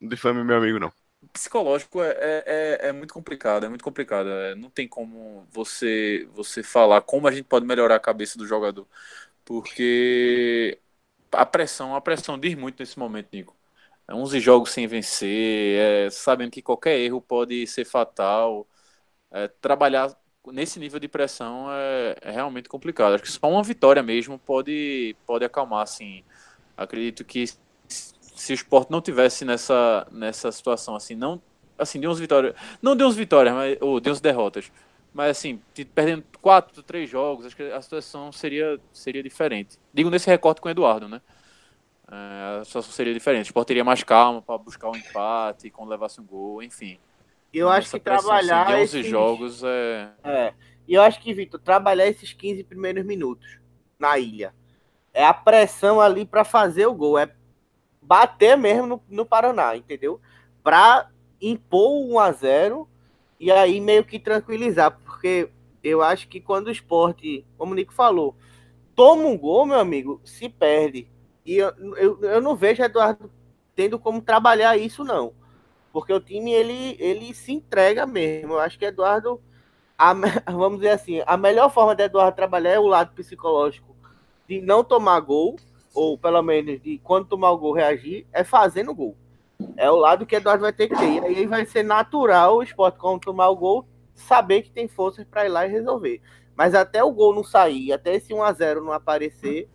não difame meu amigo, não. Psicológico é, é, é, é muito complicado, é muito complicado. É, não tem como você, você falar como a gente pode melhorar a cabeça do jogador. Porque a pressão, a pressão diz muito nesse momento, Nico. É 11 jogos sem vencer, é, sabendo que qualquer erro pode ser fatal. É, trabalhar nesse nível de pressão é, é, realmente complicado. Acho que só uma vitória mesmo pode, pode acalmar, assim. Acredito que se o esporte não tivesse nessa, nessa situação, assim, não assim, de 11 vitórias, não de 11 vitórias, mas, ou de 11 derrotas, mas assim, perdendo 4, 3 jogos, acho que a situação seria, seria diferente. Digo nesse recorte com o Eduardo, né? É, a situação seria diferente. O esporte teria mais calma para buscar um empate, quando levasse um gol, enfim. Eu acho que trabalhar. Assim, de 11 esses... jogos é. É. E eu acho que, Vitor, trabalhar esses 15 primeiros minutos na ilha. É a pressão ali para fazer o gol. É bater mesmo no, no Paraná, entendeu? Para impor 1 a 0 e aí meio que tranquilizar, porque eu acho que quando o esporte, como o Nico falou, toma um gol, meu amigo, se perde. E eu, eu, eu não vejo Eduardo tendo como trabalhar isso, não. Porque o time, ele, ele se entrega mesmo. Eu acho que Eduardo, a, vamos dizer assim, a melhor forma de Eduardo trabalhar é o lado psicológico de não tomar gol ou pelo menos de quando tomar o gol reagir, é fazendo gol. É o lado que Eduardo vai ter que ter. E aí vai ser natural o esporte, quando tomar o gol, saber que tem forças para ir lá e resolver. Mas até o gol não sair, até esse 1x0 não aparecer,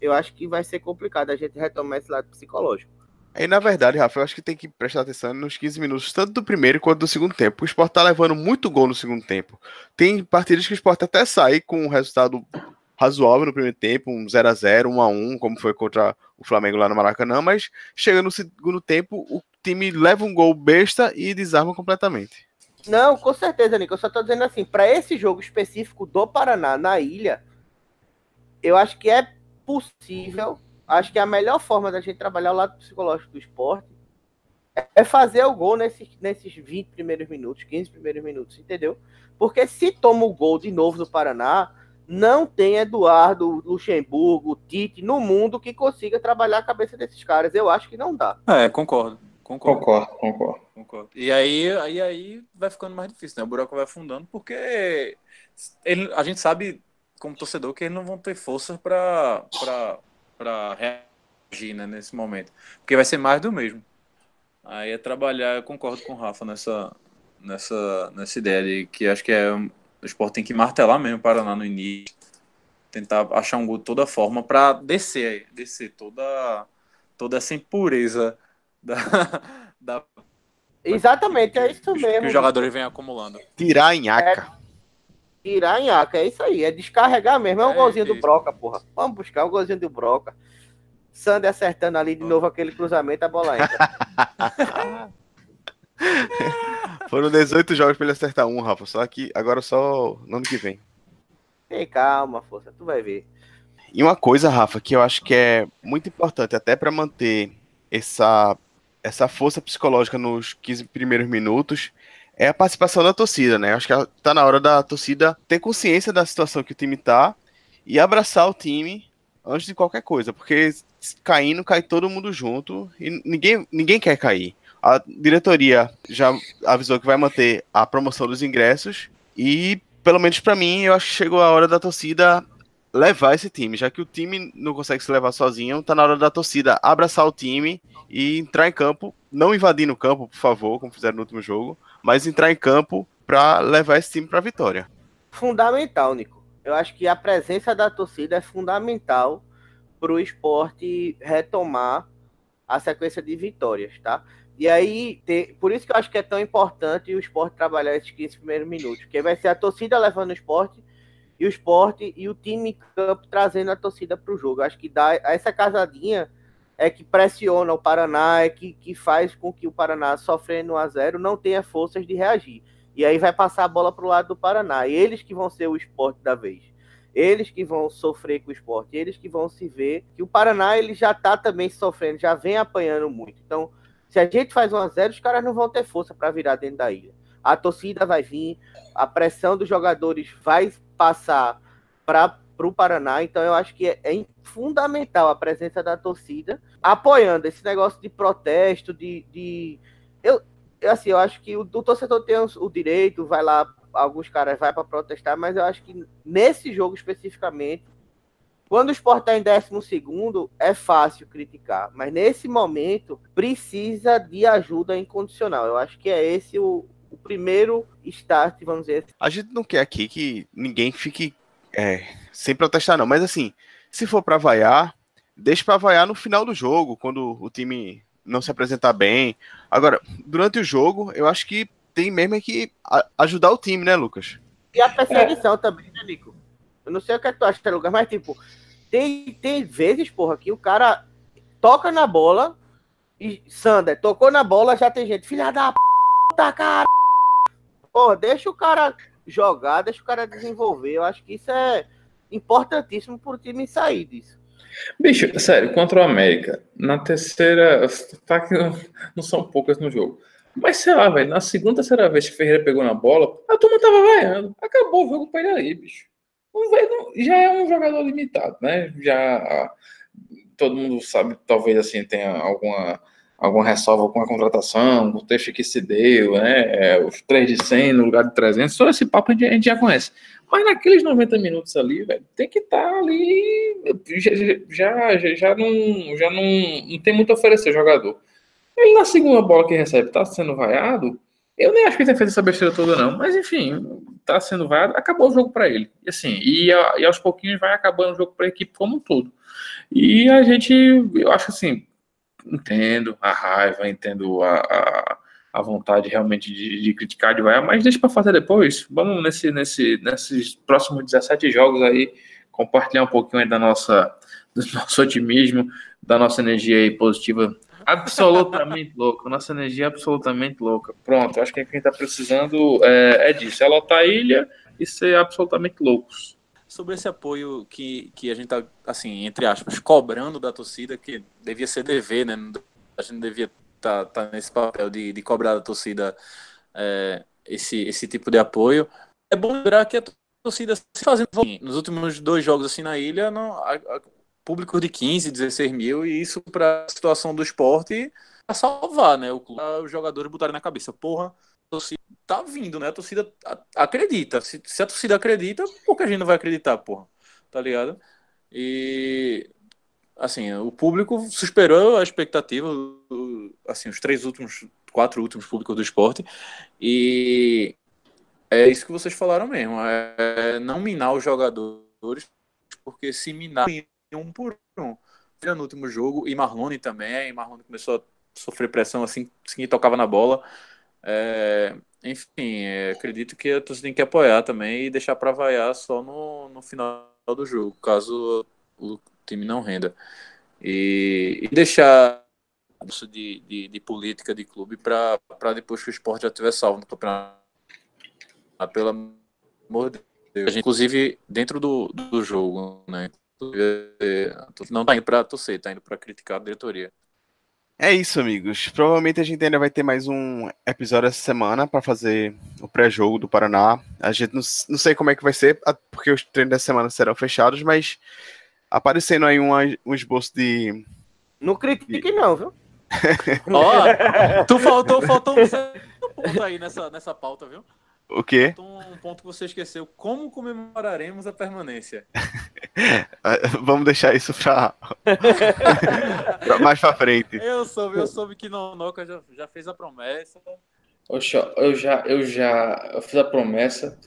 eu acho que vai ser complicado a gente retomar esse lado psicológico. E na verdade, Rafa, eu acho que tem que prestar atenção nos 15 minutos, tanto do primeiro quanto do segundo tempo. O Sport tá levando muito gol no segundo tempo. Tem partidas que o Sport até sai com um resultado razoável no primeiro tempo, um 0 a 0 1 a 1 como foi contra o Flamengo lá no Maracanã, mas chega no segundo tempo, o time leva um gol besta e desarma completamente. Não, com certeza, Nico. Eu só tô dizendo assim, para esse jogo específico do Paraná na ilha, eu acho que é possível, acho que a melhor forma da gente trabalhar o lado psicológico do esporte é fazer o gol nesses, nesses 20 primeiros minutos, 15 primeiros minutos, entendeu? Porque se toma o gol de novo do Paraná, não tem Eduardo, Luxemburgo, Tite no mundo que consiga trabalhar a cabeça desses caras. Eu acho que não dá. É, concordo. Concordo. Concordo, concordo. concordo. E aí, aí, aí vai ficando mais difícil, né? O buraco vai afundando, porque ele, a gente sabe, como torcedor, que eles não vão ter força para reagir né, nesse momento. Porque vai ser mais do mesmo. Aí é trabalhar, eu concordo com o Rafa nessa, nessa, nessa ideia de que acho que é o esporte tem que martelar mesmo o Paraná no início. Tentar achar um gol de toda forma para descer, descer toda, toda essa impureza da, da Exatamente, é isso mesmo. Que os jogadores vêm acumulando. Tirar a nhaca. É, tirar a nhaca, é isso aí. É descarregar mesmo. É um é, golzinho do Broca, porra. Vamos buscar o um golzinho do Broca. Sander acertando ali de novo aquele cruzamento, a bola entra. Foram 18 jogos pra ele acertar um, Rafa. Só que agora só no ano que vem. Tem calma, força, tu vai ver. E uma coisa, Rafa, que eu acho que é muito importante, até para manter essa, essa força psicológica nos 15 primeiros minutos, é a participação da torcida, né? Acho que tá na hora da torcida ter consciência da situação que o time tá e abraçar o time antes de qualquer coisa, porque caindo, cai todo mundo junto e ninguém, ninguém quer cair. A diretoria já avisou que vai manter a promoção dos ingressos e, pelo menos para mim, eu acho que chegou a hora da torcida levar esse time, já que o time não consegue se levar sozinho, tá na hora da torcida abraçar o time e entrar em campo, não invadindo o campo, por favor, como fizeram no último jogo, mas entrar em campo para levar esse time para vitória. Fundamental, Nico. Eu acho que a presença da torcida é fundamental para o esporte retomar a sequência de vitórias, tá? E aí, por isso que eu acho que é tão importante o esporte trabalhar esses 15 primeiros minutos, porque vai ser a torcida levando o esporte e o esporte e o time em campo trazendo a torcida para o jogo. Eu acho que dá essa casadinha é que pressiona o Paraná, é que, que faz com que o Paraná, sofrendo 1 a 0 não tenha forças de reagir. E aí vai passar a bola para o lado do Paraná. E eles que vão ser o esporte da vez. Eles que vão sofrer com o esporte. Eles que vão se ver que o Paraná ele já está também sofrendo, já vem apanhando muito. Então, se a gente faz 1 a 0 os caras não vão ter força para virar dentro da ilha. A torcida vai vir, a pressão dos jogadores vai passar para para o Paraná. Então eu acho que é, é, fundamental a presença da torcida apoiando esse negócio de protesto, de, de... eu assim eu acho que o, o torcedor tem o, direito, vai lá alguns caras vai para protestar, mas eu acho que nesse jogo especificamente quando o Sport está em 12, é fácil criticar, mas nesse momento precisa de ajuda incondicional. Eu acho que é esse o, o primeiro start, vamos dizer. A gente não quer aqui que ninguém fique é, sem protestar, não, mas assim, se for para vaiar, deixe para vaiar no final do jogo, quando o time não se apresentar bem. Agora, durante o jogo, eu acho que tem mesmo é que ajudar o time, né, Lucas? E a perseguição é. também, né, Nico? Eu não sei o que, é que tu acha, lugar, mas tipo, tem, tem vezes, porra, que o cara toca na bola e Sander tocou na bola, já tem gente, filha da puta, cara. Porra, deixa o cara jogar, deixa o cara desenvolver. Eu acho que isso é importantíssimo pro time sair disso. Bicho, sério, contra o América, na terceira. Tá que não são poucas no jogo. Mas sei lá, velho, na segunda, terceira vez que o Ferreira pegou na bola, a turma tava vaiando. Acabou o jogo pra ele aí, bicho já é um jogador limitado, né? Já todo mundo sabe, talvez assim tenha alguma alguma ressalva com a contratação, o texto que se deu, né? É, os 3 de 100 no lugar de 300, só esse papo a gente, já conhece. Mas naqueles 90 minutos ali, velho, tem que estar tá ali. Já, já, já, não, já não, não tem muito a oferecer jogador. Ele na segunda bola que recebe tá sendo vaiado eu nem acho que ele tenha feito essa besteira toda, não. Mas, enfim, tá sendo válido. Acabou o jogo para ele. E, assim, e, e, aos pouquinhos vai acabando o jogo para a equipe como um todo. E a gente, eu acho assim, entendo a raiva, entendo a, a, a vontade realmente de, de, criticar, de vai, mas deixa para fazer depois. Vamos nesse, nesse, nesses próximos 17 jogos aí, compartilhar um pouquinho da nossa, do nosso otimismo, da nossa energia aí positiva Absolutamente louca. Nossa energia é absolutamente louca. Pronto, acho que quem está precisando é, é disso. É lotar a ilha e ser absolutamente loucos. Sobre esse apoio que, que a gente tá, assim, entre aspas, cobrando da torcida, que devia ser dever, né? A gente devia estar tá, tá nesse papel de, de cobrar da torcida é, esse, esse tipo de apoio. É bom lembrar que a torcida se fazendo nos últimos dois jogos assim na ilha, não, a, a, público de 15, 16 mil, e isso para a situação do esporte a salvar, né? O, os jogadores botarem na cabeça, porra, torcida tá vindo, né? A torcida acredita. Se, se, a torcida acredita, por que a gente não vai acreditar, porra? Tá ligado? E assim, o público superou a expectativa, assim, os três últimos, quatro últimos públicos do esporte, e é isso que vocês falaram mesmo, é não minar os jogadores, porque se minar um por um. No último jogo, e Marlone também. Marlone começou a sofrer pressão assim, assim que tocava na bola. É, enfim, é, acredito que a torcida tem que apoiar também e deixar para vaiar só no, no final do jogo, caso o time não renda. E, e deixar isso de, de, de, política de clube para depois que o esporte já estiver salvo no campeonato. Pelo amor de Deus. Inclusive, dentro do, do jogo, né? não tá indo para torcer, tá indo para criticar a diretoria. É isso, amigos. Provavelmente a gente ainda vai ter mais um episódio essa semana para fazer o pré-jogo do Paraná. A gente não, não sei como é que vai ser, porque os treinos dessa semana serão fechados, mas aparecendo aí um, um esboço de. Não critique, de... não, viu? Ó, oh, tu faltou, faltou um ponto aí nessa, nessa pauta, viu? O quê? Um ponto que você esqueceu. Como comemoraremos a permanência? Vamos deixar isso para mais para frente. Eu soube, eu soube que Nonoca já, já fez a promessa. Oxa, eu já, eu já eu fiz a promessa.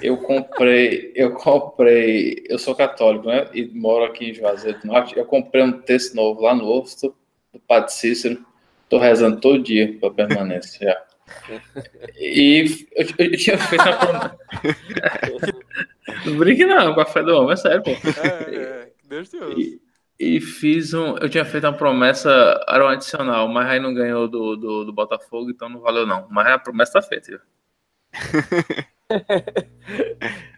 Eu comprei, eu comprei, eu sou católico, né? E moro aqui em Juazeiro do Norte. Eu comprei um texto novo lá no Osto, do Padre Cícero. Tô rezando todo dia para permanência já. E eu, eu, tinha feito a promessa. não brinque não, com a fé do homem, é sério, pô. É, é, Deus te e, e fiz um. Eu tinha feito uma promessa, era um adicional, mas aí não ganhou do, do, do Botafogo, então não valeu não. Mas a promessa tá feita.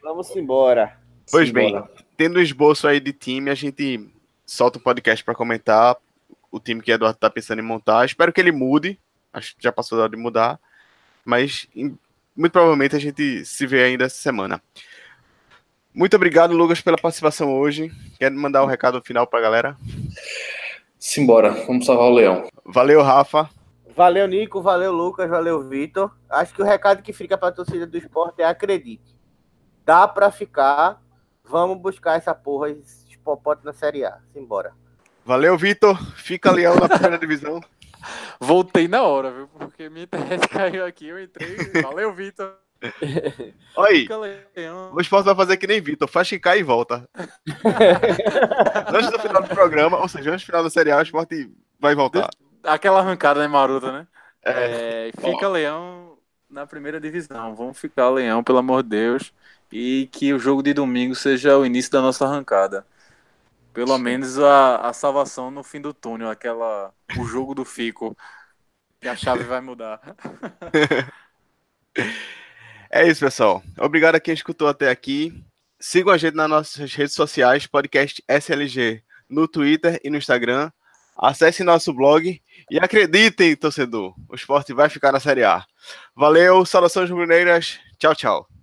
Vamos embora. Pois bem, tendo um esboço aí de time, a gente solta um podcast para comentar o time que Eduardo tá pensando em montar. Espero que ele mude. Acho que já passou da hora de mudar. Mas muito provavelmente a gente se vê ainda essa semana. Muito obrigado, Lucas, pela participação hoje. Quer mandar um recado final para a galera? Simbora, vamos salvar o leão. Valeu, Rafa. Valeu, Nico. Valeu, Lucas. Valeu, Vitor. Acho que o recado que fica para a torcida do esporte é acredite. Dá para ficar. Vamos buscar essa porra, esse hipopote na Série A. Simbora. Valeu, Vitor. Fica leão na primeira divisão. Voltei na hora, viu? Porque minha internet caiu aqui, eu entrei. Valeu, Vitor. Leão. O esporte vai fazer que nem Vitor, faz ficar e volta. antes do final do programa, ou seja, antes do final da Série A, o esporte vai voltar. Aquela arrancada, né, Maruta, né? É, É, fica leão na primeira divisão. Vamos ficar leão, pelo amor de Deus. E que o jogo de domingo seja o início da nossa arrancada. Pelo menos a, a salvação no fim do túnel, aquela o jogo do Fico. Que a chave vai mudar. é isso, pessoal. Obrigado a quem escutou até aqui. Sigam a gente nas nossas redes sociais, podcast SLG, no Twitter e no Instagram. Acesse nosso blog e acreditem, torcedor, o esporte vai ficar na Série A. Valeu, saudações rubro-negras. Tchau, tchau.